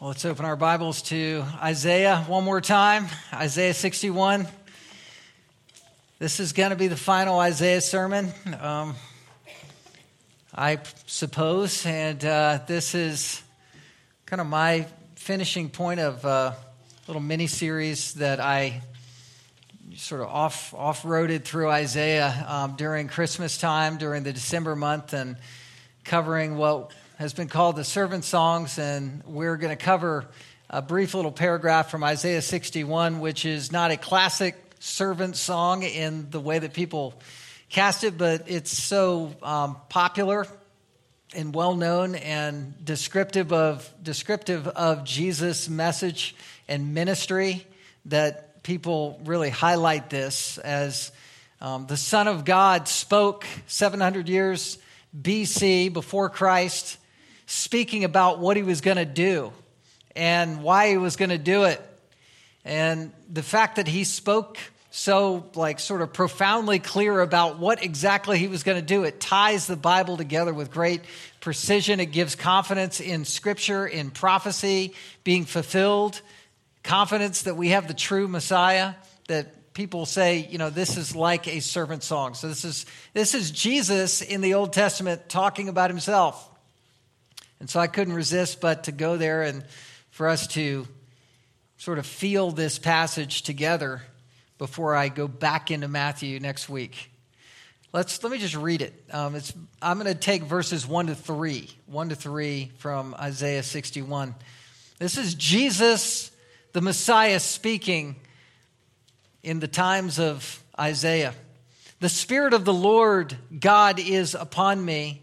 Well, let's open our Bibles to Isaiah one more time. Isaiah 61. This is going to be the final Isaiah sermon, um, I suppose. And uh, this is kind of my finishing point of a little mini series that I sort of off off roaded through Isaiah um, during Christmas time, during the December month, and covering what has been called the servant songs, and we're going to cover a brief little paragraph from Isaiah 61, which is not a classic servant song in the way that people cast it, but it's so um, popular and well known and descriptive of descriptive of Jesus' message and ministry that people really highlight this as um, the Son of God spoke 700 years BC before Christ speaking about what he was going to do and why he was going to do it. And the fact that he spoke so, like, sort of profoundly clear about what exactly he was going to do, it ties the Bible together with great precision. It gives confidence in Scripture, in prophecy being fulfilled, confidence that we have the true Messiah, that people say, you know, this is like a servant song. So this is this is Jesus in the Old Testament talking about himself. And so I couldn't resist but to go there and for us to sort of feel this passage together before I go back into Matthew next week. Let's let me just read it. Um, I'm going to take verses one to three, one to three from Isaiah 61. This is Jesus, the Messiah, speaking in the times of Isaiah. The Spirit of the Lord God is upon me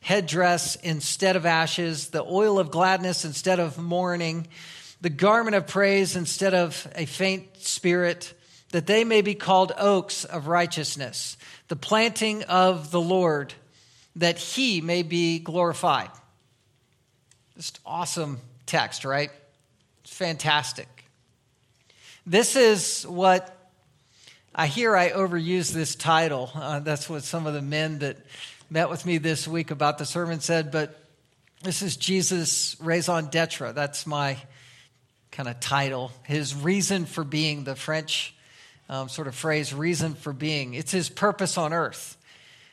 headdress instead of ashes, the oil of gladness instead of mourning, the garment of praise instead of a faint spirit, that they may be called oaks of righteousness, the planting of the Lord, that he may be glorified. Just awesome text, right? It's fantastic. This is what I hear I overuse this title. Uh, that's what some of the men that met with me this week about the sermon said, but this is Jesus' raison d'etre. That's my kind of title. His reason for being, the French um, sort of phrase, reason for being. It's his purpose on earth.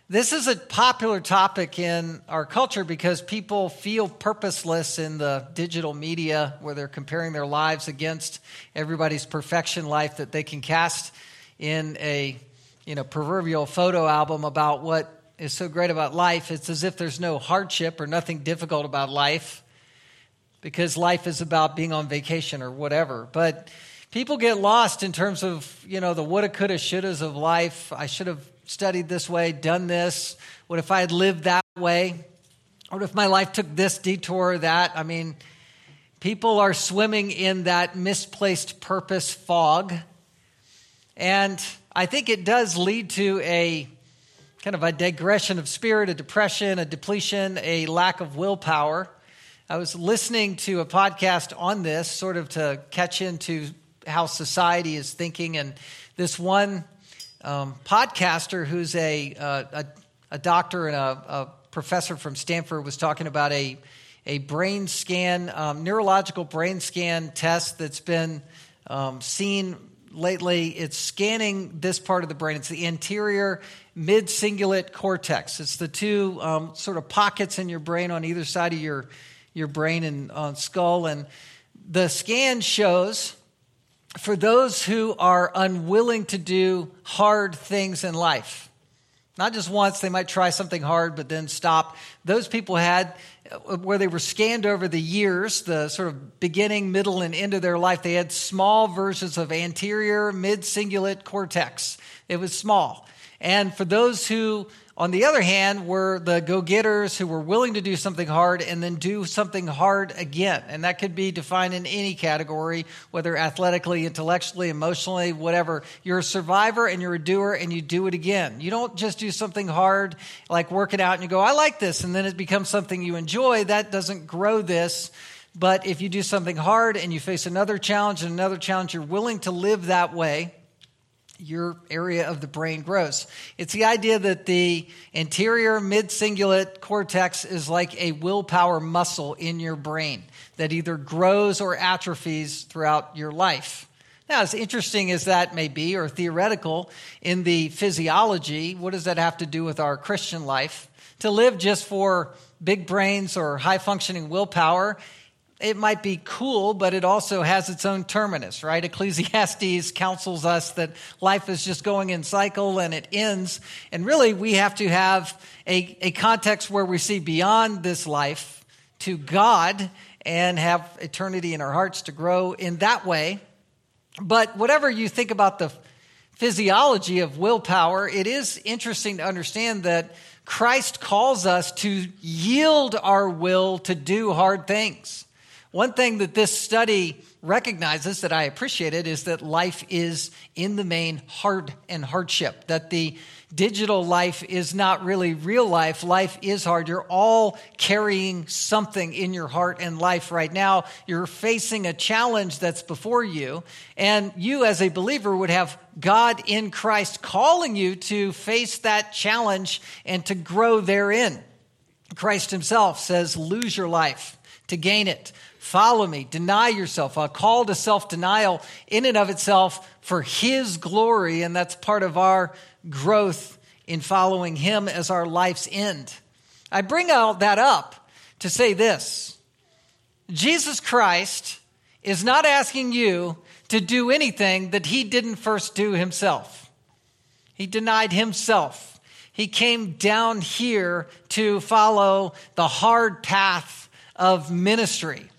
This is a popular topic in our culture because people feel purposeless in the digital media where they're comparing their lives against everybody's perfection life that they can cast in a you know proverbial photo album about what is so great about life. It's as if there's no hardship or nothing difficult about life because life is about being on vacation or whatever. But people get lost in terms of, you know, the woulda, coulda, shouldas of life. I should have studied this way, done this. What if I had lived that way? What if my life took this detour or that? I mean, people are swimming in that misplaced purpose fog. And I think it does lead to a kind of a digression of spirit, a depression, a depletion, a lack of willpower. I was listening to a podcast on this, sort of to catch into how society is thinking. And this one um, podcaster who's a, uh, a, a, doctor and a, a, professor from Stanford was talking about a, a brain scan, um, neurological brain scan test that's been um, seen lately. It's scanning this part of the brain. It's the anterior mid cingulate cortex. It's the two um, sort of pockets in your brain on either side of your, your brain and uh, skull. And the scan shows for those who are unwilling to do hard things in life, not just once, they might try something hard but then stop. Those people had, where they were scanned over the years, the sort of beginning, middle, and end of their life, they had small versions of anterior mid cingulate cortex. It was small. And for those who, on the other hand, were the go getters who were willing to do something hard and then do something hard again. And that could be defined in any category, whether athletically, intellectually, emotionally, whatever. You're a survivor and you're a doer and you do it again. You don't just do something hard like working out and you go, I like this, and then it becomes something you enjoy. That doesn't grow this. But if you do something hard and you face another challenge and another challenge, you're willing to live that way your area of the brain grows. It's the idea that the anterior mid cingulate cortex is like a willpower muscle in your brain that either grows or atrophies throughout your life. Now, as interesting as that may be, or theoretical in the physiology, what does that have to do with our Christian life? To live just for big brains or high functioning willpower it might be cool, but it also has its own terminus, right? Ecclesiastes counsels us that life is just going in cycle and it ends. And really, we have to have a, a context where we see beyond this life to God and have eternity in our hearts to grow in that way. But whatever you think about the physiology of willpower, it is interesting to understand that Christ calls us to yield our will to do hard things. One thing that this study recognizes that I appreciated is that life is in the main hard and hardship, that the digital life is not really real life. Life is hard. You're all carrying something in your heart and life right now. You're facing a challenge that's before you. And you, as a believer, would have God in Christ calling you to face that challenge and to grow therein. Christ himself says, lose your life to gain it. Follow me, deny yourself. A call to self denial in and of itself for His glory, and that's part of our growth in following Him as our life's end. I bring all that up to say this Jesus Christ is not asking you to do anything that He didn't first do Himself. He denied Himself. He came down here to follow the hard path of ministry.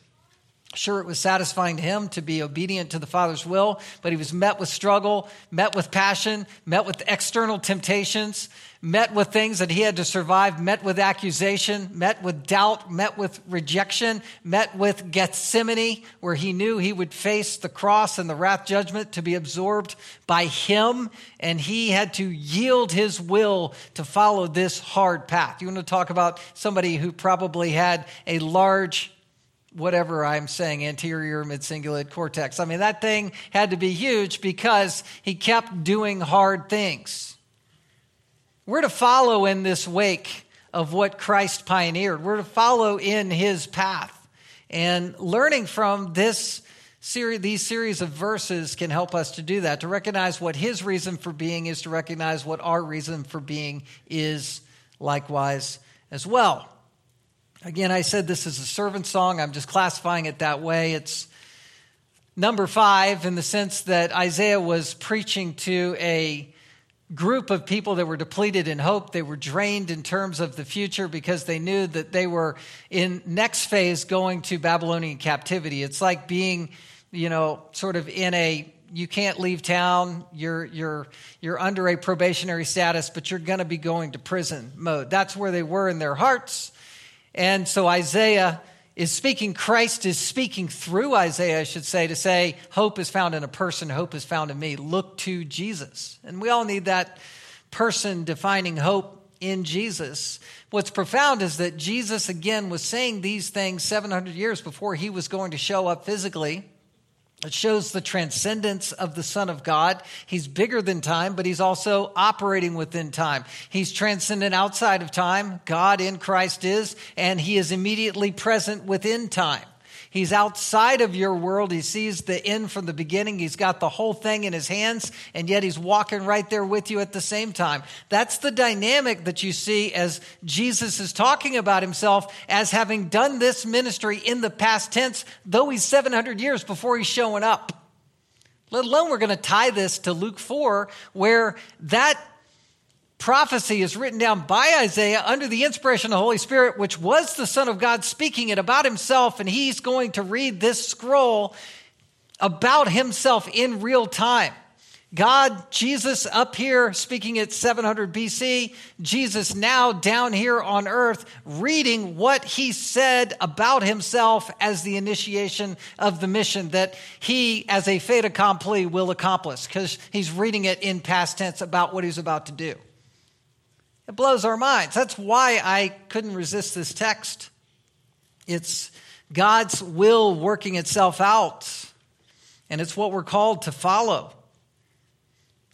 Sure, it was satisfying to him to be obedient to the Father's will, but he was met with struggle, met with passion, met with external temptations, met with things that he had to survive, met with accusation, met with doubt, met with rejection, met with Gethsemane, where he knew he would face the cross and the wrath judgment to be absorbed by him, and he had to yield his will to follow this hard path. You want to talk about somebody who probably had a large whatever I'm saying, anterior midcingulate cortex. I mean, that thing had to be huge because he kept doing hard things. We're to follow in this wake of what Christ pioneered. We're to follow in his path. And learning from this series, these series of verses can help us to do that, to recognize what his reason for being is, to recognize what our reason for being is likewise as well. Again, I said this is a servant song. I'm just classifying it that way. It's number five in the sense that Isaiah was preaching to a group of people that were depleted in hope. They were drained in terms of the future because they knew that they were in next phase going to Babylonian captivity. It's like being, you know, sort of in a you can't leave town. You're you're you're under a probationary status, but you're going to be going to prison mode. That's where they were in their hearts. And so Isaiah is speaking, Christ is speaking through Isaiah, I should say, to say, hope is found in a person, hope is found in me. Look to Jesus. And we all need that person defining hope in Jesus. What's profound is that Jesus, again, was saying these things 700 years before he was going to show up physically. It shows the transcendence of the Son of God. He's bigger than time, but he's also operating within time. He's transcendent outside of time. God in Christ is, and he is immediately present within time. He's outside of your world. He sees the end from the beginning. He's got the whole thing in his hands, and yet he's walking right there with you at the same time. That's the dynamic that you see as Jesus is talking about himself as having done this ministry in the past tense, though he's 700 years before he's showing up. Let alone, we're going to tie this to Luke 4, where that prophecy is written down by Isaiah under the inspiration of the Holy Spirit, which was the Son of God speaking it about himself, and he's going to read this scroll about himself in real time. God, Jesus up here speaking at 700 BC, Jesus now down here on earth reading what he said about himself as the initiation of the mission that he, as a fait accompli, will accomplish because he's reading it in past tense about what he's about to do. It blows our minds. That's why I couldn't resist this text. It's God's will working itself out, and it's what we're called to follow.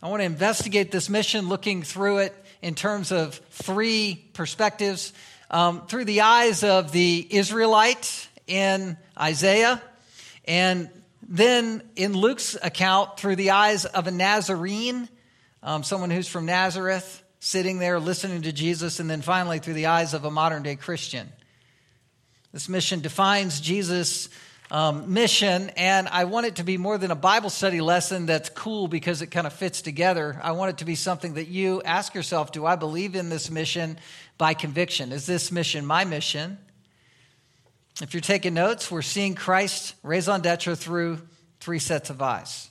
I want to investigate this mission looking through it in terms of three perspectives um, through the eyes of the Israelite in Isaiah, and then in Luke's account through the eyes of a Nazarene, um, someone who's from Nazareth, sitting there listening to Jesus, and then finally through the eyes of a modern day Christian. This mission defines Jesus' um, mission, and I want it to be more than a Bible study lesson that's cool because it kind of fits together. I want it to be something that you ask yourself Do I believe in this mission by conviction? Is this mission my mission? If you're taking notes, we're seeing Christ raison d'etre through three sets of eyes.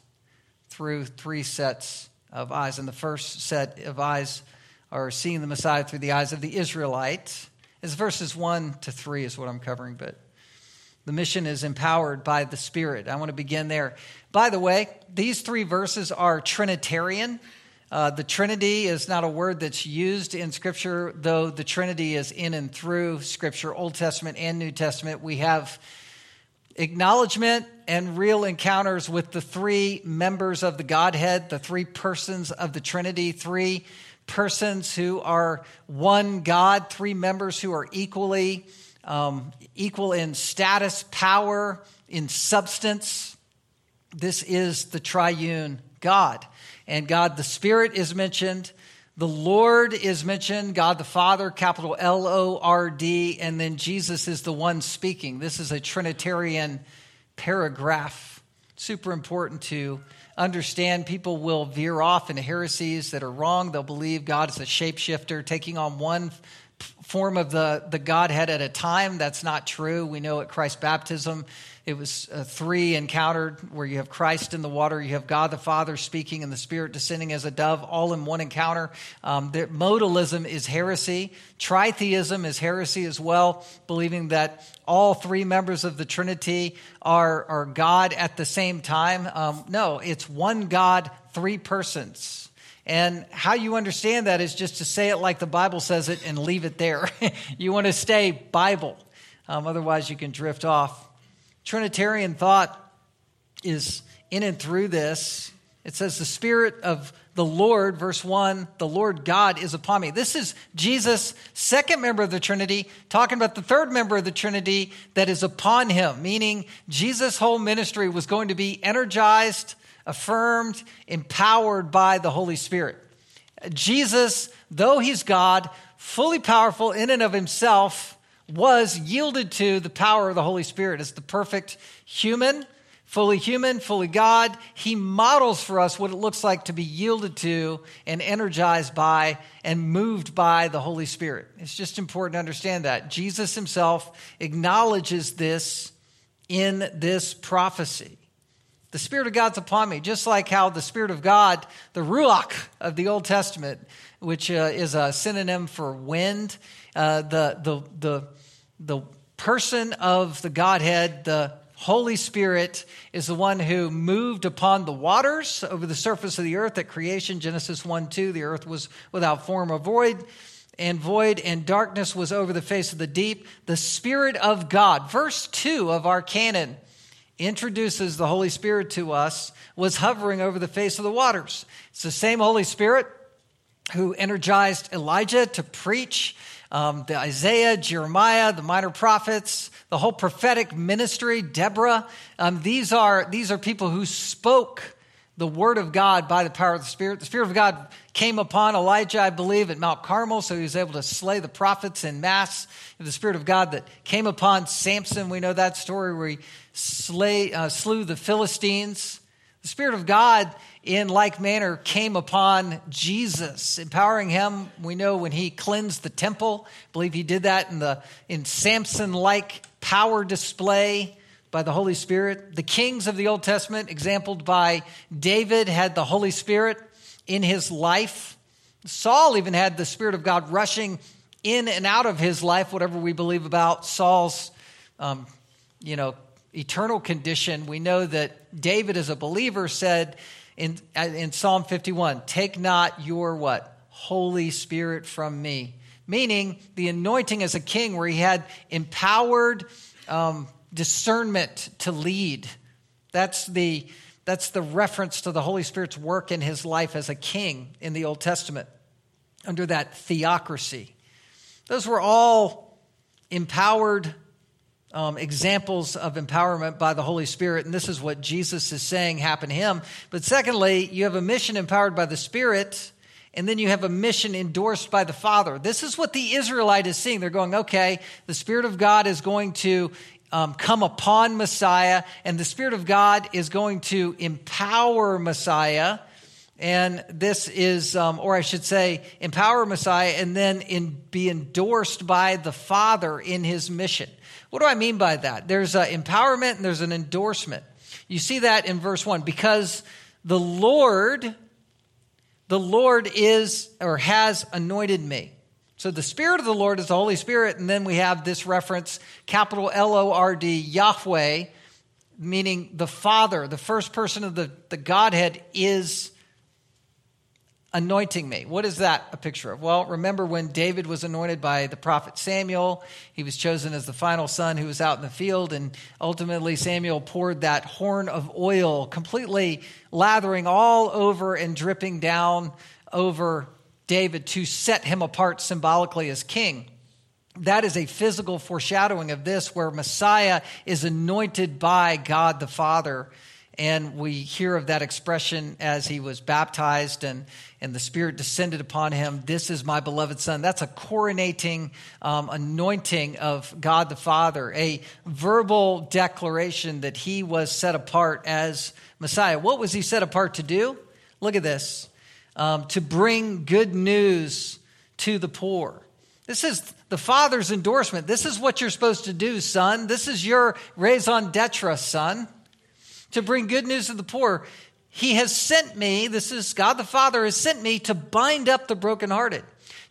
Through three sets of eyes. And the first set of eyes are seeing the Messiah through the eyes of the Israelites. It's verses 1 to 3 is what I'm covering, but the mission is empowered by the Spirit. I want to begin there. By the way, these three verses are Trinitarian. Uh, the Trinity is not a word that's used in Scripture, though the Trinity is in and through Scripture, Old Testament and New Testament. We have acknowledgement and real encounters with the three members of the Godhead, the three persons of the Trinity, three persons who are one God, three members who are equally um, equal in status, power, in substance. This is the triune God. And God the Spirit is mentioned. The Lord is mentioned, God the Father, capital L O R D, and then Jesus is the one speaking. This is a Trinitarian paragraph. Super important to understand. People will veer off into heresies that are wrong. They'll believe God is a shapeshifter, taking on one form of the, the Godhead at a time. That's not true. We know at Christ's baptism, it was uh, three encountered where you have Christ in the water, you have God the Father speaking, and the Spirit descending as a dove, all in one encounter. Um, the, modalism is heresy. Tritheism is heresy as well, believing that all three members of the Trinity are, are God at the same time. Um, no, it's one God, three persons. And how you understand that is just to say it like the Bible says it and leave it there. you want to stay Bible, um, otherwise, you can drift off. Trinitarian thought is in and through this. It says, The Spirit of the Lord, verse 1, the Lord God is upon me. This is Jesus' second member of the Trinity, talking about the third member of the Trinity that is upon him, meaning Jesus' whole ministry was going to be energized affirmed, empowered by the Holy Spirit. Jesus, though he's God, fully powerful in and of himself, was yielded to the power of the Holy Spirit as the perfect human, fully human, fully God. He models for us what it looks like to be yielded to and energized by and moved by the Holy Spirit. It's just important to understand that. Jesus himself acknowledges this in this prophecy. The Spirit of God's upon me, just like how the Spirit of God, the Ruach of the Old Testament, which uh, is a synonym for wind, uh, the, the, the, the person of the Godhead, the Holy Spirit, is the one who moved upon the waters over the surface of the earth at creation. Genesis 1 2, the earth was without form or void and void, and darkness was over the face of the deep. The Spirit of God, verse 2 of our canon, introduces the Holy Spirit to us was hovering over the face of the waters. It's the same Holy Spirit who energized Elijah to preach, um, the Isaiah, Jeremiah, the minor prophets, the whole prophetic ministry, Deborah. Um, these, are, these are people who spoke the word of God by the power of the Spirit. The Spirit of God came upon Elijah, I believe, at Mount Carmel, so he was able to slay the prophets in mass. The Spirit of God that came upon Samson, we know that story where he slay, uh, slew the Philistines. The Spirit of God, in like manner, came upon Jesus, empowering him. We know when he cleansed the temple, I believe he did that in the in Samson-like power display, by the Holy Spirit. The kings of the Old Testament, exampled by David, had the Holy Spirit in his life. Saul even had the Spirit of God rushing in and out of his life, whatever we believe about Saul's, um, you know, eternal condition. We know that David, as a believer, said in, in Psalm 51, Take not your what? Holy Spirit from me. Meaning the anointing as a king, where he had empowered um, discernment to lead. That's the, that's the reference to the Holy Spirit's work in his life as a king in the Old Testament under that theocracy. Those were all empowered um, examples of empowerment by the Holy Spirit, and this is what Jesus is saying happened to him. But secondly, you have a mission empowered by the Spirit, and then you have a mission endorsed by the Father. This is what the Israelite is seeing. They're going, okay, the Spirit of God is going to um, come upon Messiah, and the Spirit of God is going to empower Messiah. And this is, um, or I should say, empower Messiah and then in, be endorsed by the Father in his mission. What do I mean by that? There's empowerment and there's an endorsement. You see that in verse 1 because the Lord, the Lord is or has anointed me. So the Spirit of the Lord is the Holy Spirit, and then we have this reference, capital L O R D, Yahweh, meaning the Father, the first person of the, the Godhead is anointing me. What is that a picture of? Well, remember when David was anointed by the prophet Samuel, he was chosen as the final son who was out in the field, and ultimately Samuel poured that horn of oil, completely lathering all over and dripping down over David to set him apart symbolically as king. That is a physical foreshadowing of this, where Messiah is anointed by God the Father and we hear of that expression as he was baptized and, and the Spirit descended upon him. This is my beloved Son. That's a coronating um, anointing of God the Father, a verbal declaration that he was set apart as Messiah. What was he set apart to do? Look at this um, to bring good news to the poor. This is the Father's endorsement. This is what you're supposed to do, son. This is your raison d'etre, son to bring good news to the poor. He has sent me, this is God the Father, has sent me to bind up the brokenhearted,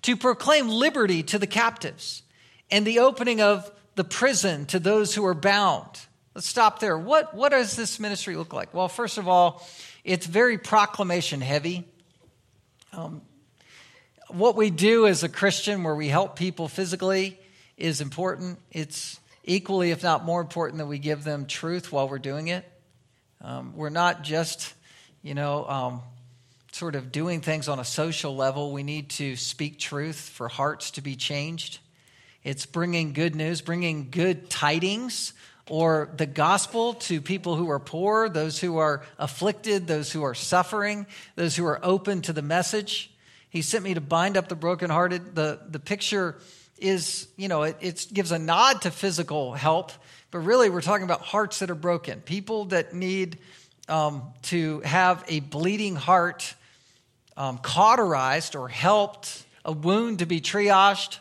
to proclaim liberty to the captives, and the opening of the prison to those who are bound. Let's stop there. What, what does this ministry look like? Well, first of all, it's very proclamation heavy. Um, what we do as a Christian, where we help people physically, is important. It's equally, if not more important, that we give them truth while we're doing it. Um, we're not just, you know, um, sort of doing things on a social level. We need to speak truth for hearts to be changed. It's bringing good news, bringing good tidings or the gospel to people who are poor, those who are afflicted, those who are suffering, those who are open to the message. He sent me to bind up the brokenhearted. The, the picture is, you know, it, it gives a nod to physical help, but really, we're talking about hearts that are broken, people that need um, to have a bleeding heart um, cauterized or helped, a wound to be triaged,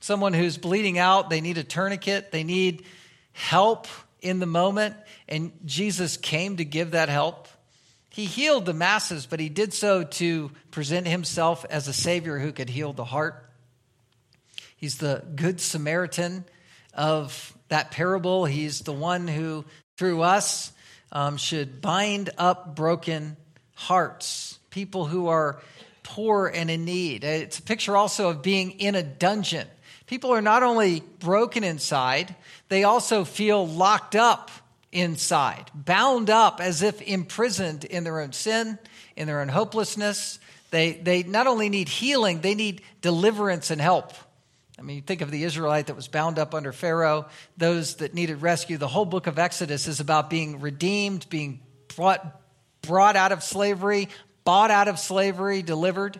someone who's bleeding out, they need a tourniquet, they need help in the moment, and Jesus came to give that help. He healed the masses, but he did so to present himself as a Savior who could heal the heart. He's the Good Samaritan of that parable. He's the one who, through us, um, should bind up broken hearts, people who are poor and in need. It's a picture also of being in a dungeon. People are not only broken inside, they also feel locked up inside, bound up as if imprisoned in their own sin, in their own hopelessness. They, they not only need healing, they need deliverance and help. I mean, think of the Israelite that was bound up under Pharaoh, those that needed rescue. The whole book of Exodus is about being redeemed, being brought, brought out of slavery, bought out of slavery, delivered.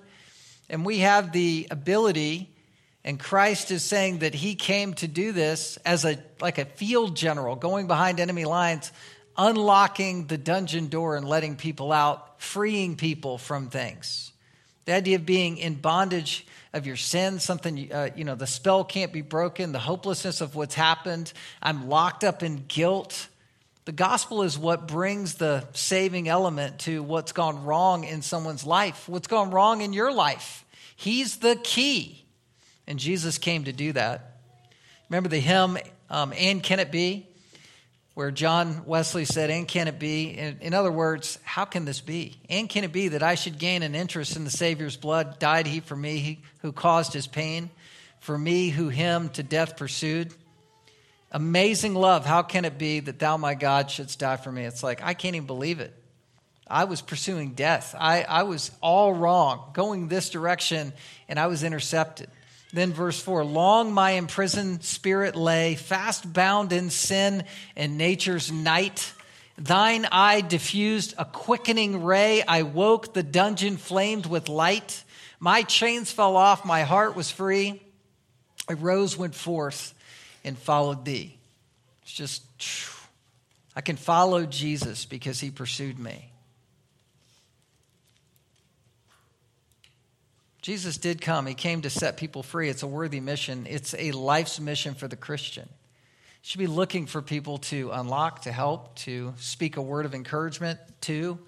And we have the ability, and Christ is saying that he came to do this as a like a field general, going behind enemy lines, unlocking the dungeon door and letting people out, freeing people from things. The idea of being in bondage of your sin, something, uh, you know, the spell can't be broken, the hopelessness of what's happened. I'm locked up in guilt. The gospel is what brings the saving element to what's gone wrong in someone's life, what's gone wrong in your life. He's the key. And Jesus came to do that. Remember the hymn, um, And Can It Be? Where John Wesley said, And can it be? In, other words, how can this be? And can it be that I should gain an interest in the Savior's blood? Died he for me who caused his pain? For me who him to death pursued? Amazing love. How can it be that thou, my God, shouldst die for me? It's like, I can't even believe it. I was pursuing death. I, I was all wrong, going this direction, and I was intercepted. Then, verse 4 Long my imprisoned spirit lay, fast bound in sin and nature's night. Thine eye diffused a quickening ray. I woke, the dungeon flamed with light. My chains fell off, my heart was free. I rose, went forth, and followed thee. It's just, I can follow Jesus because he pursued me. Jesus did come. He came to set people free. It's a worthy mission, it's a life's mission for the Christian. You should be looking for people to unlock, to help, to speak a word of encouragement to,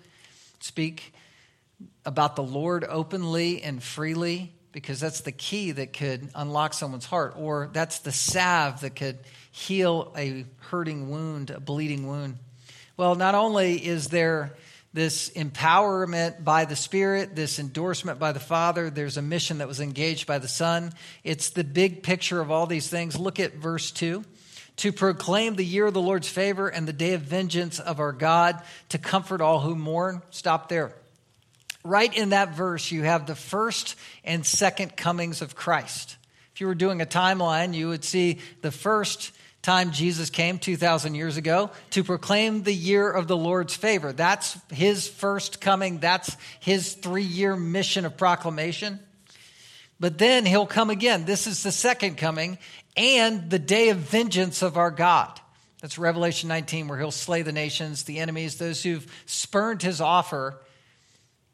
speak about the Lord openly and freely, because that's the key that could unlock someone's heart, or that's the salve that could heal a hurting wound, a bleeding wound. Well, not only is there this empowerment by the Spirit, this endorsement by the Father, there's a mission that was engaged by the Son. It's the big picture of all these things. Look at verse 2 to proclaim the year of the Lord's favor and the day of vengeance of our God, to comfort all who mourn. Stop there. Right in that verse, you have the first and second comings of Christ. If you were doing a timeline, you would see the first time Jesus came 2,000 years ago to proclaim the year of the Lord's favor. That's his first coming, that's his three year mission of proclamation. But then he'll come again. This is the second coming and the day of vengeance of our God. That's Revelation 19, where he'll slay the nations, the enemies, those who've spurned his offer,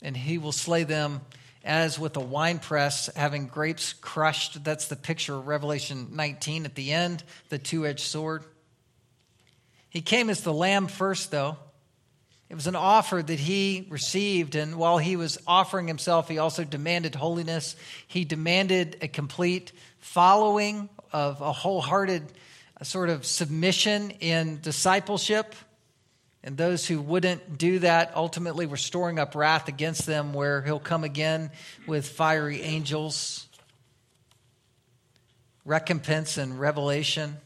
and he will slay them as with a winepress having grapes crushed. That's the picture of Revelation 19 at the end, the two edged sword. He came as the lamb first, though. It was an offer that he received, and while he was offering himself, he also demanded holiness. He demanded a complete following of a wholehearted sort of submission in discipleship. And those who wouldn't do that ultimately were storing up wrath against them, where he'll come again with fiery angels, recompense and revelation.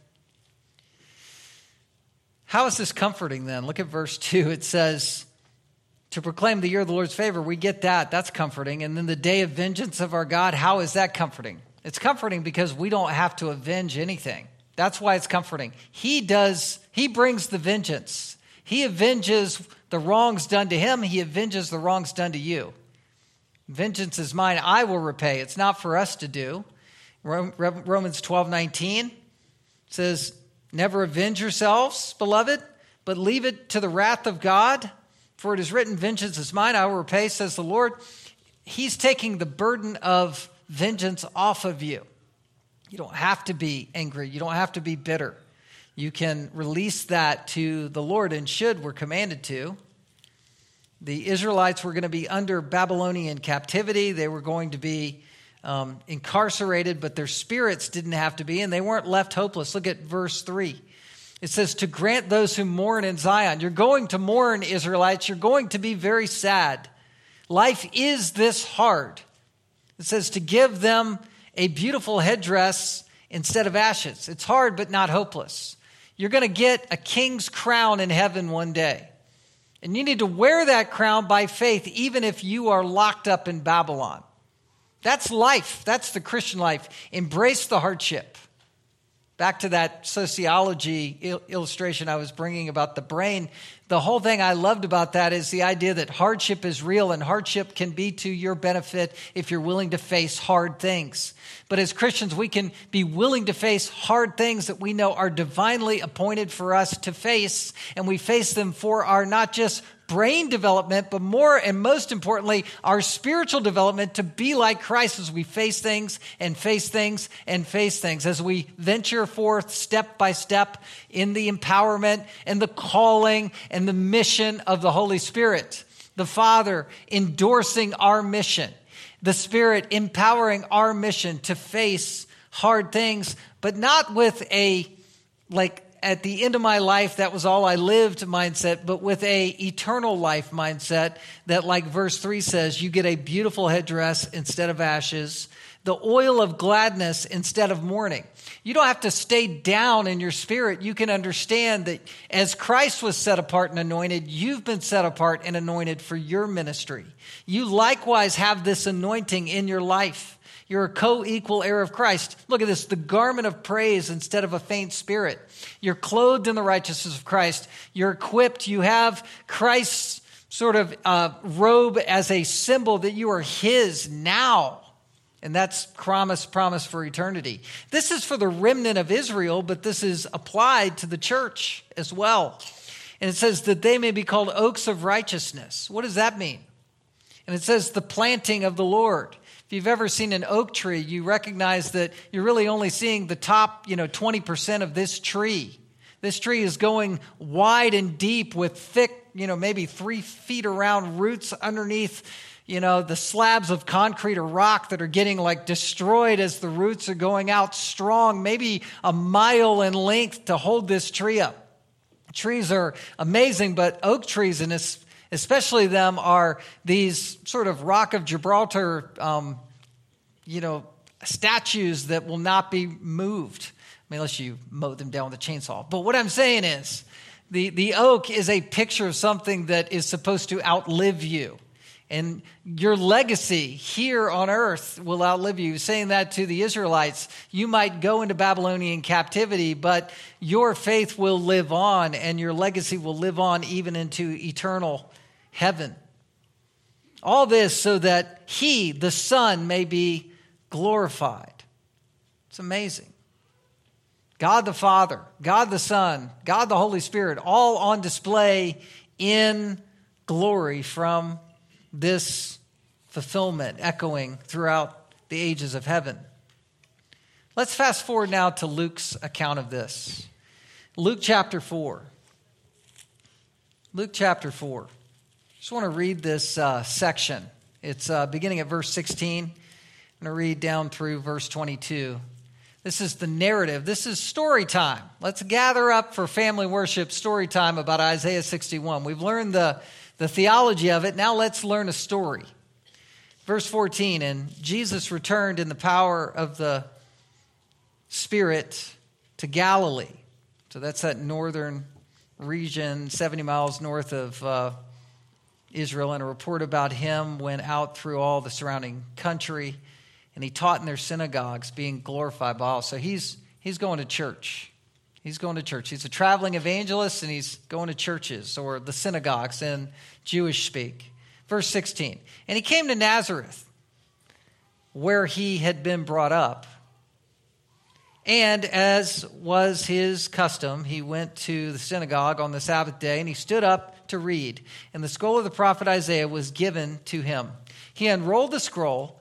How is this comforting then? Look at verse 2. It says, To proclaim the year of the Lord's favor, we get that. That's comforting. And then the day of vengeance of our God, how is that comforting? It's comforting because we don't have to avenge anything. That's why it's comforting. He does, he brings the vengeance. He avenges the wrongs done to him, he avenges the wrongs done to you. Vengeance is mine, I will repay. It's not for us to do. Romans 12 19 says, Never avenge yourselves, beloved, but leave it to the wrath of God. For it is written, Vengeance is mine, I will repay, says the Lord. He's taking the burden of vengeance off of you. You don't have to be angry, you don't have to be bitter you can release that to the Lord and should, we're commanded to. The Israelites were going to be under Babylonian captivity. They were going to be um, incarcerated, but their spirits didn't have to be, and they weren't left hopeless. Look at verse 3. It says, To grant those who mourn in Zion. You're going to mourn, Israelites. You're going to be very sad. Life is this hard. It says, To give them a beautiful headdress instead of ashes. It's hard, but not hopeless. You're going to get a king's crown in heaven one day. And you need to wear that crown by faith, even if you are locked up in Babylon. That's life. That's the Christian life. Embrace the hardship. Back to that sociology il- illustration I was bringing about the brain. The whole thing I loved about that is the idea that hardship is real and hardship can be to your benefit if you're willing to face hard things. But as Christians, we can be willing to face hard things that we know are divinely appointed for us to face, and we face them for our not just brain development, but more and most importantly, our spiritual development to be like Christ as we face things and face things and face things, as we venture forth step by step in the empowerment and the calling and the mission of the Holy Spirit. The Father endorsing our mission, the Spirit empowering our mission to face hard things, but not with a like at the end of my life, that was all I lived mindset, but with a eternal life mindset that, like verse 3 says, you get a beautiful headdress instead of ashes, the oil of gladness instead of mourning. You don't have to stay down in your spirit. You can understand that as Christ was set apart and anointed, you've been set apart and anointed for your ministry. You likewise have this anointing in your life. You're a co equal heir of Christ. Look at this the garment of praise instead of a faint spirit. You're clothed in the righteousness of Christ. You're equipped. You have Christ's sort of uh, robe as a symbol that you are His now. And that's promise, promise for eternity. This is for the remnant of Israel, but this is applied to the church as well. And it says that they may be called oaks of righteousness. What does that mean? And it says the planting of the Lord. You've ever seen an oak tree, you recognize that you're really only seeing the top, you know, 20% of this tree. This tree is going wide and deep with thick, you know, maybe three feet around roots underneath, you know, the slabs of concrete or rock that are getting like destroyed as the roots are going out strong, maybe a mile in length to hold this tree up. Trees are amazing, but oak trees, and especially them, are these sort of rock of Gibraltar, um, you know, statues that will not be moved. I mean, unless you mow them down with a chainsaw. But what I'm saying is, the, the oak is a picture of something that is supposed to outlive you. And your legacy here on earth will outlive you. Saying that to the Israelites, you might go into Babylonian captivity, but your faith will live on and your legacy will live on even into eternal heaven. All this so that he, the Son, may be glorified. It's amazing. God the Father, God the Son, God the Holy Spirit, all on display in glory from this fulfillment echoing throughout the ages of heaven. Let's fast forward now to Luke's account of this. Luke chapter 4. Luke chapter 4 just want to read this uh, section. It's uh, beginning at verse 16. Going to read down through verse 22. This is the narrative. This is story time. Let's gather up for family worship story time about Isaiah 61. We've learned the, the theology of it. Now let's learn a story. Verse 14 And Jesus returned in the power of the Spirit to Galilee. So that's that northern region, 70 miles north of uh, Israel, and a report about him went out through all the surrounding country, and he taught in their synagogues, being glorified by all. So he's, he's going to church. He's going to church. He's a traveling evangelist, and he's going to churches or the synagogues in Jewish speak. Verse 16 And he came to Nazareth, where he had been brought up. And as was his custom, he went to the synagogue on the Sabbath day and he stood up to read. And the scroll of the prophet Isaiah was given to him. He unrolled the scroll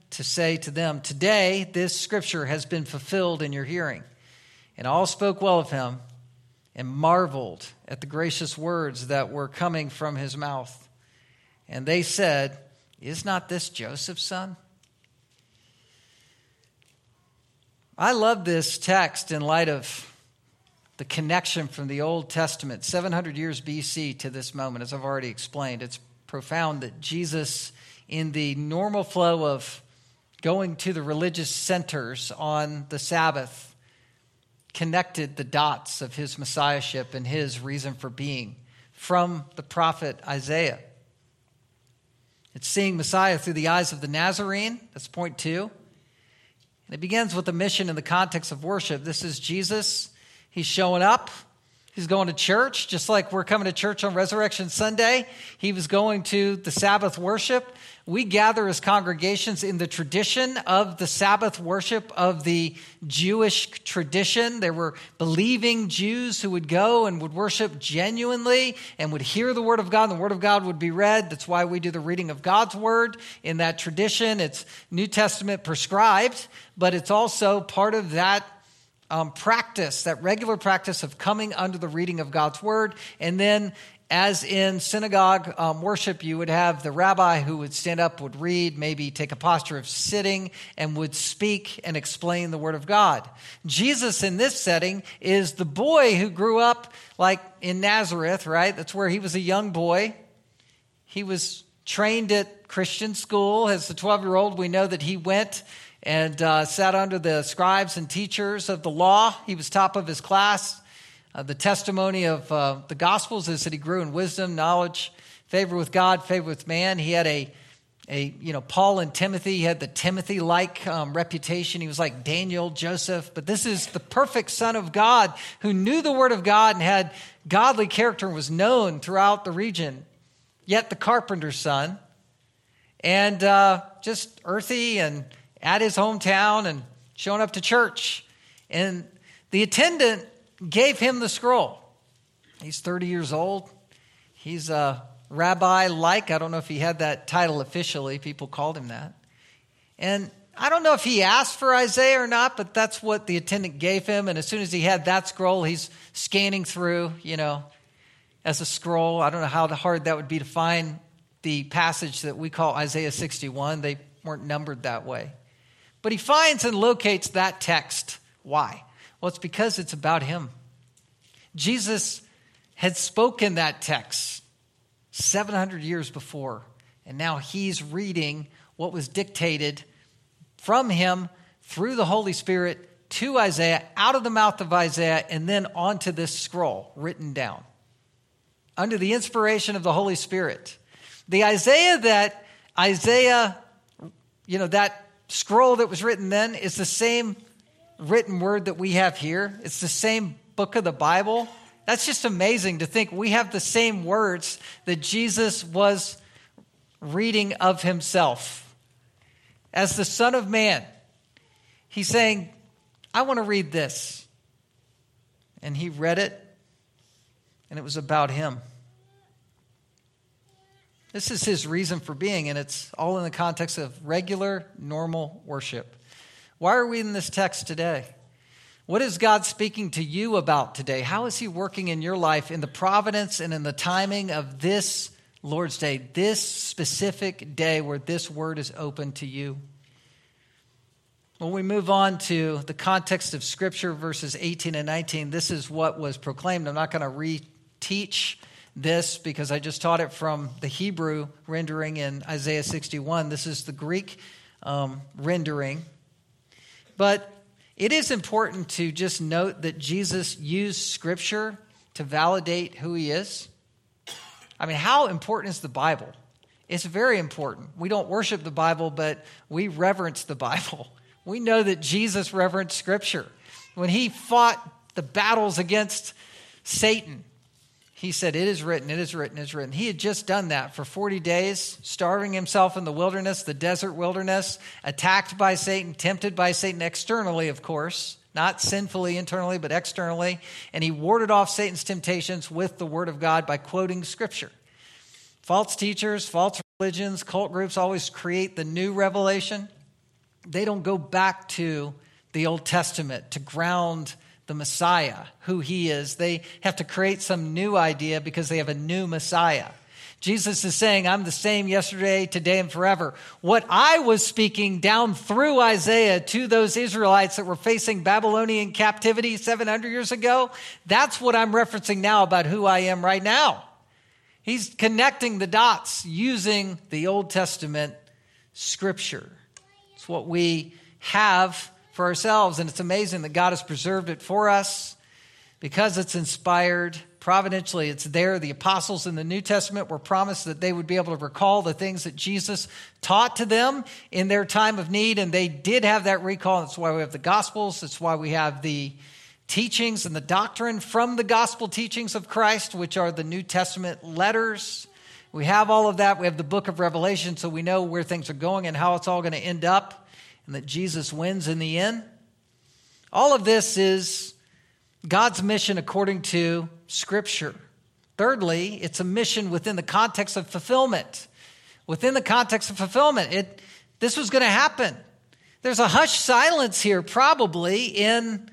to say to them, Today this scripture has been fulfilled in your hearing. And all spoke well of him and marveled at the gracious words that were coming from his mouth. And they said, Is not this Joseph's son? I love this text in light of the connection from the Old Testament, 700 years BC to this moment, as I've already explained. It's profound that Jesus, in the normal flow of going to the religious centers on the Sabbath, connected the dots of his messiahship and his reason for being from the prophet Isaiah. It's seeing Messiah through the eyes of the Nazarene. That's point two. And it begins with the mission in the context of worship. This is Jesus. He's showing up. He's going to church, just like we're coming to church on Resurrection Sunday. He was going to the Sabbath worship. We gather as congregations in the tradition of the Sabbath worship of the Jewish tradition. There were believing Jews who would go and would worship genuinely and would hear the Word of God, and the Word of God would be read. That's why we do the reading of God's Word in that tradition. It's New Testament prescribed, but it's also part of that um, practice, that regular practice of coming under the reading of God's Word, and then as in synagogue um, worship, you would have the rabbi who would stand up, would read, maybe take a posture of sitting, and would speak and explain the Word of God. Jesus, in this setting, is the boy who grew up like in Nazareth, right? That's where he was a young boy. He was trained at Christian school. As a 12 year old, we know that he went and uh, sat under the scribes and teachers of the law. He was top of his class. Uh, the testimony of uh, the Gospels is that he grew in wisdom, knowledge, favor with God, favor with man. He had a, a you know, Paul and Timothy he had the Timothy like um, reputation. He was like Daniel, Joseph. But this is the perfect Son of God who knew the Word of God and had godly character and was known throughout the region. Yet the carpenter's son, and uh, just earthy and at his hometown and showing up to church. And the attendant gave him the scroll. He's 30 years old. He's a rabbi like. I don't know if he had that title officially. People called him that. And I don't know if he asked for Isaiah or not, but that's what the attendant gave him. And as soon as he had that scroll, he's scanning through, you know, as a scroll. I don't know how hard that would be to find the passage that we call Isaiah 61. They weren't numbered that way. But he finds and locates that text. Why? Well, it's because it's about him. Jesus had spoken that text 700 years before, and now he's reading what was dictated from him through the Holy Spirit to Isaiah, out of the mouth of Isaiah, and then onto this scroll written down under the inspiration of the Holy Spirit. The Isaiah that Isaiah, you know, that scroll that was written then is the same written word that we have here. It's the same book of the Bible. That's just amazing to think we have the same words that Jesus was reading of himself. As the Son of Man, he's saying, I want to read this. And he read it, and it was about him. This is his reason for being, and it's all in the context of regular, normal worship. Why are we in this text today? What is God speaking to you about today? How is He working in your life in the providence and in the timing of this Lord's Day, this specific day where this word is open to you? When we move on to the context of Scripture, verses 18 and 19, this is what was proclaimed. I'm not going to reteach this because I just taught it from the Hebrew rendering in Isaiah 61. This is the Greek um, rendering. But it is important to just note that Jesus used Scripture to validate who he is. I mean, how important is the Bible? It's very important. We don't worship the Bible, but we reverence the Bible. We know that Jesus reverenced Scripture. When he fought the battles against Satan, he said, It is written, it is written, it is written. He had just done that for 40 days, starving himself in the wilderness, the desert wilderness, attacked by Satan, tempted by Satan externally, of course, not sinfully internally, but externally. And he warded off Satan's temptations with the word of God by quoting scripture. False teachers, false religions, cult groups always create the new revelation. They don't go back to the Old Testament to ground the Messiah, who he is. They have to create some new idea because they have a new Messiah. Jesus is saying, I'm the same yesterday, today, and forever. What I was speaking down through Isaiah to those Israelites that were facing Babylonian captivity 700 years ago, that's what I'm referencing now about who I am right now. He's connecting the dots using the Old Testament scripture. It's what we have for ourselves. And it's amazing that God has preserved it for us because it's inspired providentially, it's there. The apostles in the New Testament were promised that they would be able to recall the things that Jesus taught to them in their time of need, and they did have that recall. That's why we have the Gospels. That's why we have the teachings and the doctrine from the gospel teachings of Christ, which are the New Testament letters. We have all of that. We have the book of Revelation, so we know where things are going and how it's all going to end up, and that Jesus wins in the end. All of this is God's mission according to Scripture. Thirdly, it's a mission within the context of fulfillment. Within the context of fulfillment, it, this was going to happen. There's a hushed silence here, probably, in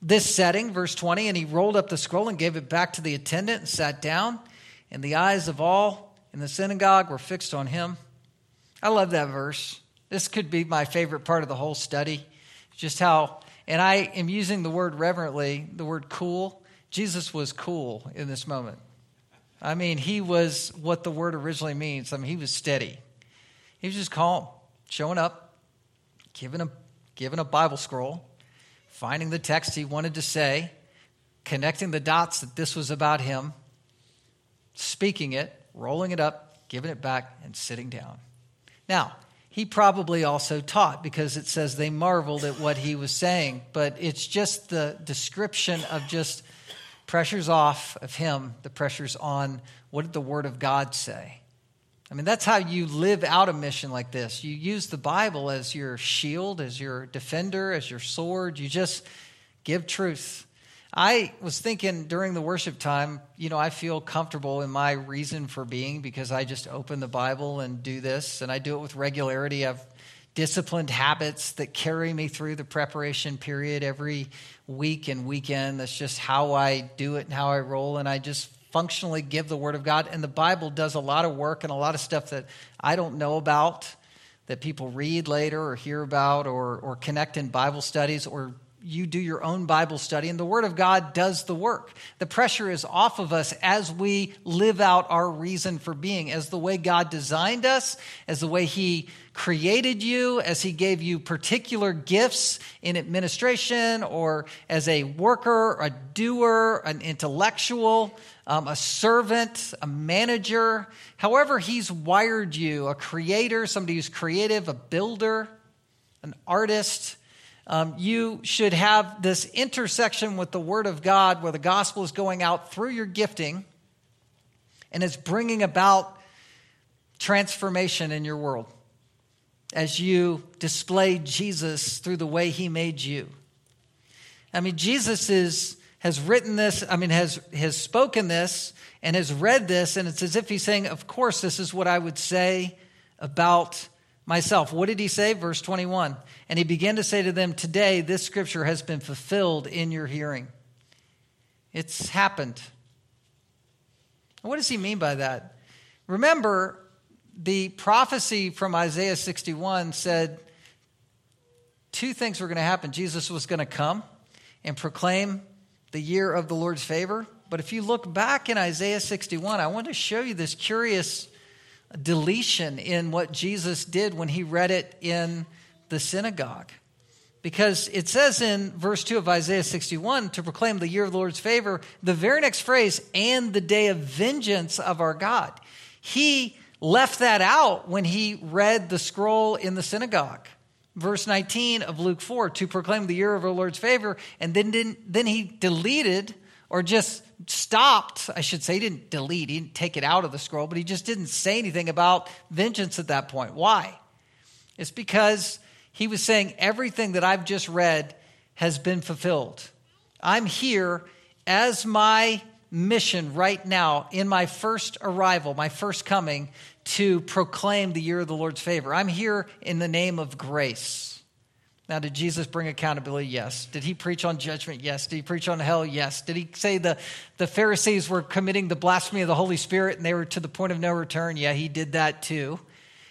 this setting, verse 20. And he rolled up the scroll and gave it back to the attendant and sat down. And the eyes of all in the synagogue were fixed on him. I love that verse. This could be my favorite part of the whole study. Just how and I am using the word reverently, the word cool. Jesus was cool in this moment. I mean, he was what the word originally means. I mean, he was steady. He was just calm, showing up, giving a, giving a Bible scroll, finding the text he wanted to say, connecting the dots that this was about him, speaking it, rolling it up, giving it back, and sitting down. Now, he probably also taught because it says they marveled at what he was saying. But it's just the description of just pressures off of him, the pressures on what did the Word of God say? I mean, that's how you live out a mission like this. You use the Bible as your shield, as your defender, as your sword. You just give truth. I was thinking during the worship time, you know, I feel comfortable in my reason for being because I just open the Bible and do this, and I do it with regularity. I've disciplined habits that carry me through the preparation period every week and weekend. That's just how I do it and how I roll, and I just functionally give the Word of God. And the Bible does a lot of work and a lot of stuff that I don't know about that people read later or hear about or, or connect in Bible studies or you do your own Bible study, and the Word of God does the work. The pressure is off of us as we live out our reason for being, as the way God designed us, as the way He created you, as He gave you particular gifts in administration, or as a worker, a doer, an intellectual, um, a servant, a manager. However, He's wired you, a creator, somebody who's creative, a builder, an artist um, you should have this intersection with the Word of God where the gospel is going out through your gifting and it's bringing about transformation in your world as you display Jesus through the way he made you. I mean, Jesus is, has written this, I mean, has, has spoken this and has read this, and it's as if he's saying, Of course, this is what I would say about myself. What did he say? Verse 21. And he began to say to them, Today this scripture has been fulfilled in your hearing. It's happened. What does he mean by that? Remember, the prophecy from Isaiah 61 said two things were going to happen. Jesus was going to come and proclaim the year of the Lord's favor. But if you look back in Isaiah 61, I want to show you this curious deletion in what Jesus did when he read it in the synagogue. Because it says in verse 2 of Isaiah 61 to proclaim the year of the Lord's favor, the very next phrase, and the day of vengeance of our God. He left that out when he read the scroll in the synagogue. Verse 19 of Luke 4 to proclaim the year of our Lord's favor, and then, then he deleted or just stopped. I should say, he didn't delete, he didn't take it out of the scroll, but he just didn't say anything about vengeance at that point. Why? It's because he was saying everything that I've just read has been fulfilled. I'm here as my mission right now in my first arrival, my first coming to proclaim the year of the Lord's favor. I'm here in the name of grace. Now, did Jesus bring accountability? Yes. Did he preach on judgment? Yes. Did he preach on hell? Yes. Did he say the, the Pharisees were committing the blasphemy of the Holy Spirit and they were to the point of no return? Yeah, he did that too.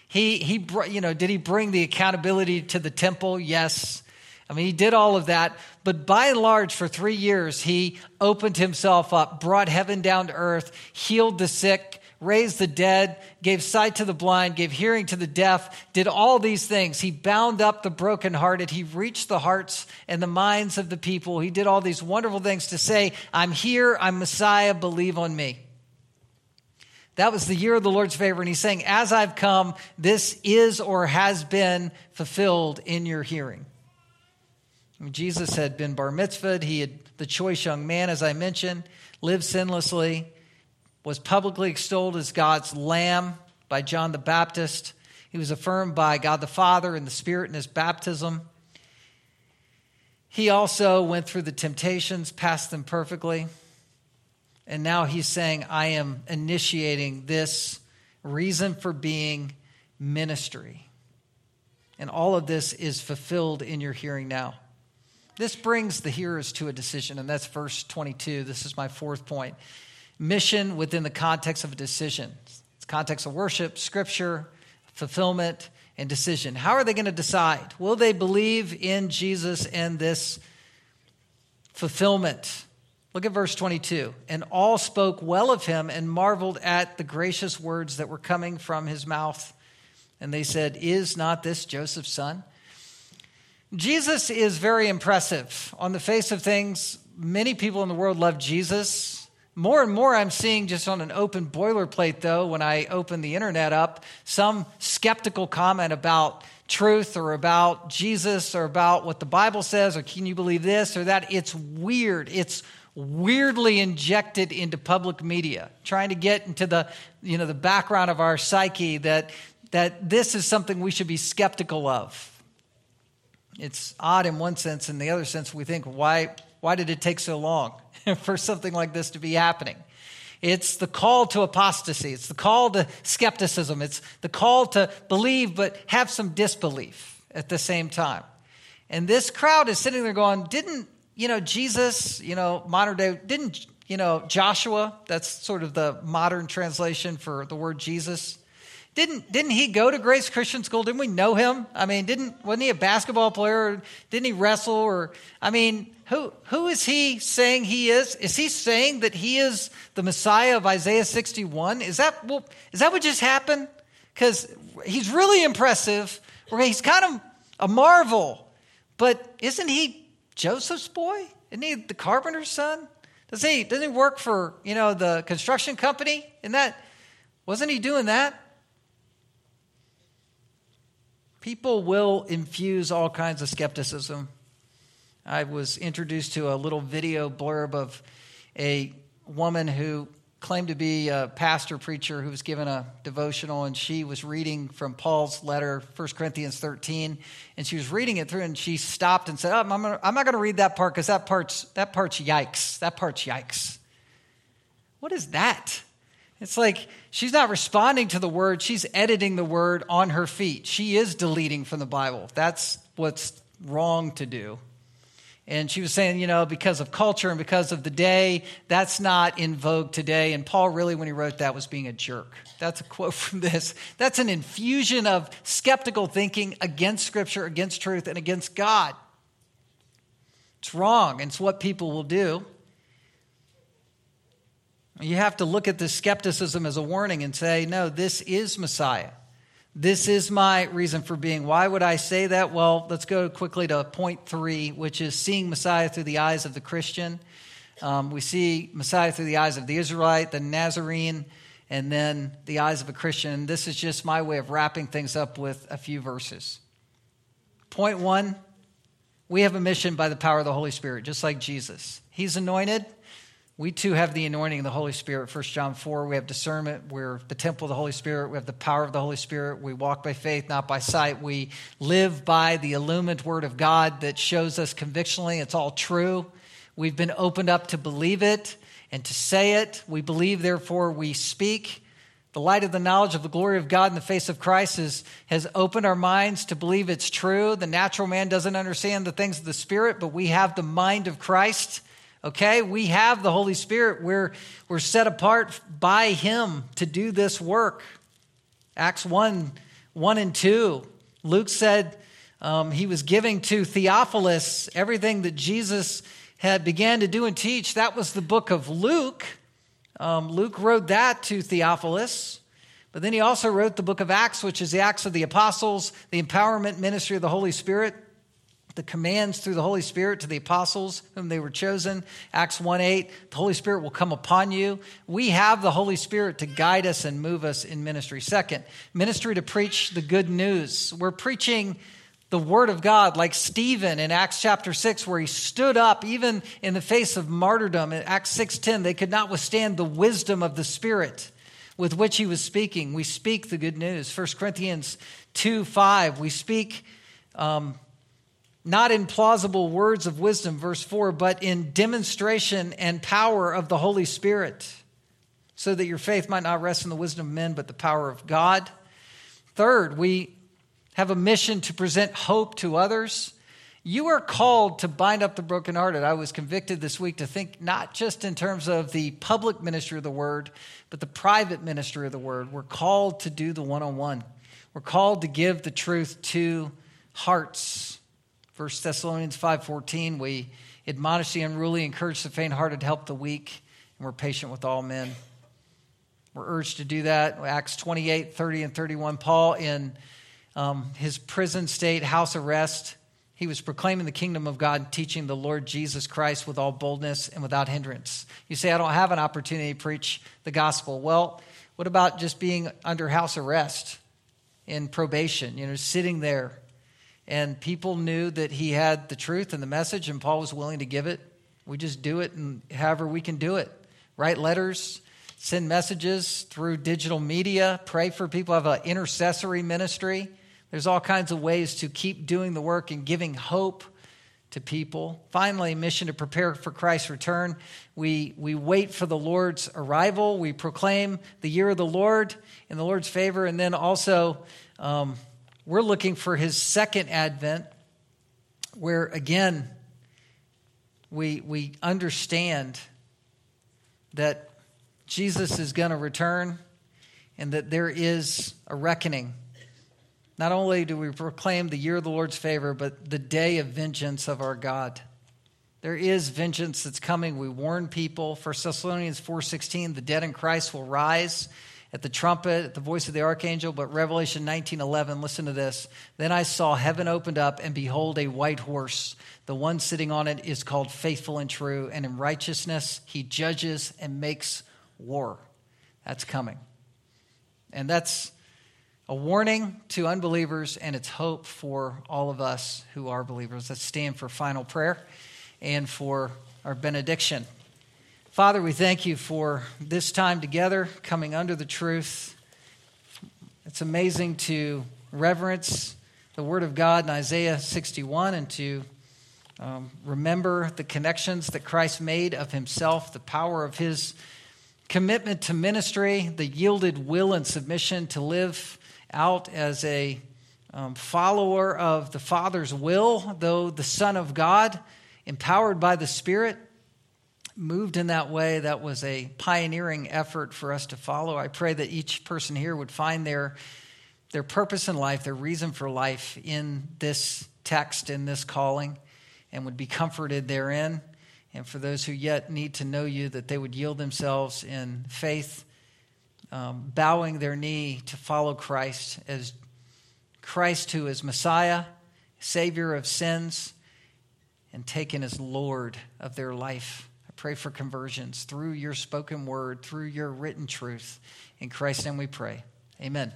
He, he, you know, did he bring the accountability to the temple? Yes. I mean, he did all of that. But by and large, for three years, he opened himself up, brought heaven down to earth, healed the sick, raised the dead, gave sight to the blind, gave hearing to the deaf, did all these things. He bound up the brokenhearted. He reached the hearts and the minds of the people. He did all these wonderful things to say, I'm here, I'm Messiah, believe on me. That was the year of the Lord's favor. And he's saying, As I've come, this is or has been fulfilled in your hearing. Jesus had been bar mitzvahed. He had the choice young man, as I mentioned, lived sinlessly, was publicly extolled as God's lamb by John the Baptist. He was affirmed by God the Father and the Spirit in his baptism. He also went through the temptations, passed them perfectly. And now he's saying, I am initiating this reason for being ministry. And all of this is fulfilled in your hearing now. This brings the hearers to a decision, and that's verse 22. This is my fourth point. Mission within the context of a decision. It's context of worship, scripture, fulfillment, and decision. How are they going to decide? Will they believe in Jesus and this fulfillment? Look at verse 22. And all spoke well of him and marveled at the gracious words that were coming from his mouth. And they said, Is not this Joseph's son? Jesus is very impressive. On the face of things, many people in the world love Jesus. More and more, I'm seeing just on an open boilerplate, though, when I open the internet up, some skeptical comment about truth or about Jesus or about what the Bible says or can you believe this or that. It's weird. It's weirdly injected into public media, trying to get into the, you know, the background of our psyche that, that this is something we should be skeptical of. It's odd in one sense. In the other sense, we think, why, why did it take so long for something like this to be happening? It's the call to apostasy. It's the call to skepticism. It's the call to believe but have some disbelief at the same time. And this crowd is sitting there going, didn't you know, Jesus, you know, modern day, didn't, you know, Joshua, that's sort of the modern translation for the word Jesus. Didn't, didn't he go to Grace Christian School? Didn't we know him? I mean, didn't, wasn't he a basketball player? Didn't he wrestle? Or, I mean, who, who is he saying he is? Is he saying that he is the Messiah of Isaiah 61? Is that, well, is that what just happened? Because he's really impressive. He's kind of a marvel. But isn't he Joseph's boy? Isn't he the carpenter's son? Does he doesn't he work for, you know, the construction company? In that wasn't he doing that? People will infuse all kinds of skepticism. I was introduced to a little video blurb of a woman who claimed to be a pastor preacher who was given a devotional and she was reading from paul's letter 1 corinthians 13 and she was reading it through and she stopped and said oh, I'm, gonna, I'm, not going to read that part because that part's, that part's yikes. That part's yikes. What is that? It's like she's not responding to the word she's editing the word on her feet. She is deleting from the bible. That's what's wrong to do and she was saying, you know, because of culture and because of the day, that's not in vogue today. And Paul, really, when he wrote that, was being a jerk. That's a quote from this. That's an infusion of skeptical thinking against Scripture, against truth, and against God. It's wrong, and it's what people will do. You have to look at this skepticism as a warning and say, no, this is Messiah. This is my reason for being. Why would I say that? Well, let's go quickly to point three, which is seeing Messiah through the eyes of the Christian. Um, we see Messiah through the eyes of the Israelite, the Nazarene, and then the eyes of a Christian. This is just my way of wrapping things up with a few verses. Point one we have a mission by the power of the Holy Spirit, just like Jesus. He's anointed, we too have the anointing of the Holy Spirit. 1 John 4, we have discernment. We're the temple of the Holy Spirit. We have the power of the Holy Spirit. We walk by faith, not by sight. We live by the illumined word of God that shows us convictionally it's all true. We've been opened up to believe it and to say it. We believe, therefore, we speak. The light of the knowledge of the glory of God in the face of Christ is, has opened our minds to believe it's true. The natural man doesn't understand the things of the Spirit, but we have the mind of Christ. Okay, we have the Holy Spirit. We're, we're set apart by Him to do this work. Acts 1 1 and 2. Luke said um, he was giving to Theophilus everything that Jesus had began to do and teach. That was the book of Luke. Um, Luke wrote that to Theophilus. But then he also wrote the book of Acts, which is the Acts of the Apostles, the empowerment ministry of the Holy Spirit, the commands through the Holy Spirit to the apostles whom they were chosen. Acts 1 8, the Holy Spirit will come upon you. We have the Holy Spirit to guide us and move us in ministry. Second, ministry to preach the good news. We're preaching the word of God, like Stephen in Acts chapter 6, where he stood up even in the face of martyrdom. In Acts 6:10, they could not withstand the wisdom of the Spirit with which he was speaking. We speak the good news. 1 Corinthians 2 5, we speak um, not in plausible words of wisdom, verse 4, but in demonstration and power of the Holy Spirit, so that your faith might not rest in the wisdom of men, but the power of God. Third, we have a mission to present hope to others. You are called to bind up the brokenhearted. I was convicted this week to think not just in terms of the public ministry of the word, but the private ministry of the word. We're called to do the one on one. We're called to give the truth to hearts. 1 Thessalonians 5:14 we admonish the unruly, encourage the faint-hearted, help the weak, and we're patient with all men. We're urged to do that. Acts 28, 30, and 31. Paul, in um, his prison state, house arrest, he was proclaiming the kingdom of God, and teaching the Lord Jesus Christ with all boldness and without hindrance. You say, I don't have an opportunity to preach the gospel. Well, what about just being under house arrest in probation, you know, sitting there? And people knew that he had the truth and the message, and Paul was willing to give it. We just do it, and however we can do it. Write letters, send messages through digital media, pray for people, have an intercessory ministry there's all kinds of ways to keep doing the work and giving hope to people. Finally, mission to prepare for Christ's return. We, we wait for the Lord's arrival. We proclaim the year of the Lord in the Lord's favor. And then also, um, we're looking for his second advent, where again, we, we understand that Jesus is going to return and that there is a reckoning not only do we proclaim the year of the Lord's favor, but the day of vengeance of our God. There is vengeance that's coming. We warn people. 1 Thessalonians 4:16, the dead in Christ will rise at the trumpet, at the voice of the archangel. But Revelation 19:11, listen to this. Then I saw heaven opened up, and behold, a white horse. The one sitting on it is called faithful and true, and in righteousness he judges and makes war. That's coming. And that's a warning to unbelievers, and it's hope for all of us who are believers. Let's stand for final prayer and for our benediction. Father, we thank you for this time together, coming under the truth. It's amazing to reverence the Word of God in Isaiah 61 and to um, remember the connections that Christ made of Himself, the power of His commitment to ministry, the yielded will and submission to live out as a um, follower of the Father's will, though the Son of God, empowered by the Spirit, moved in that way. That was a pioneering effort for us to follow. I pray that each person here would find their, their purpose in life, their reason for life in this text, in this calling, and would be comforted therein. And for those who yet need to know you, that they would yield themselves in faith um, bowing their knee to follow Christ as Christ, who is Messiah, Savior of sins, and taken as Lord of their life. Pray for conversions through your spoken word, through your written truth. In Christ's name we pray. Amen.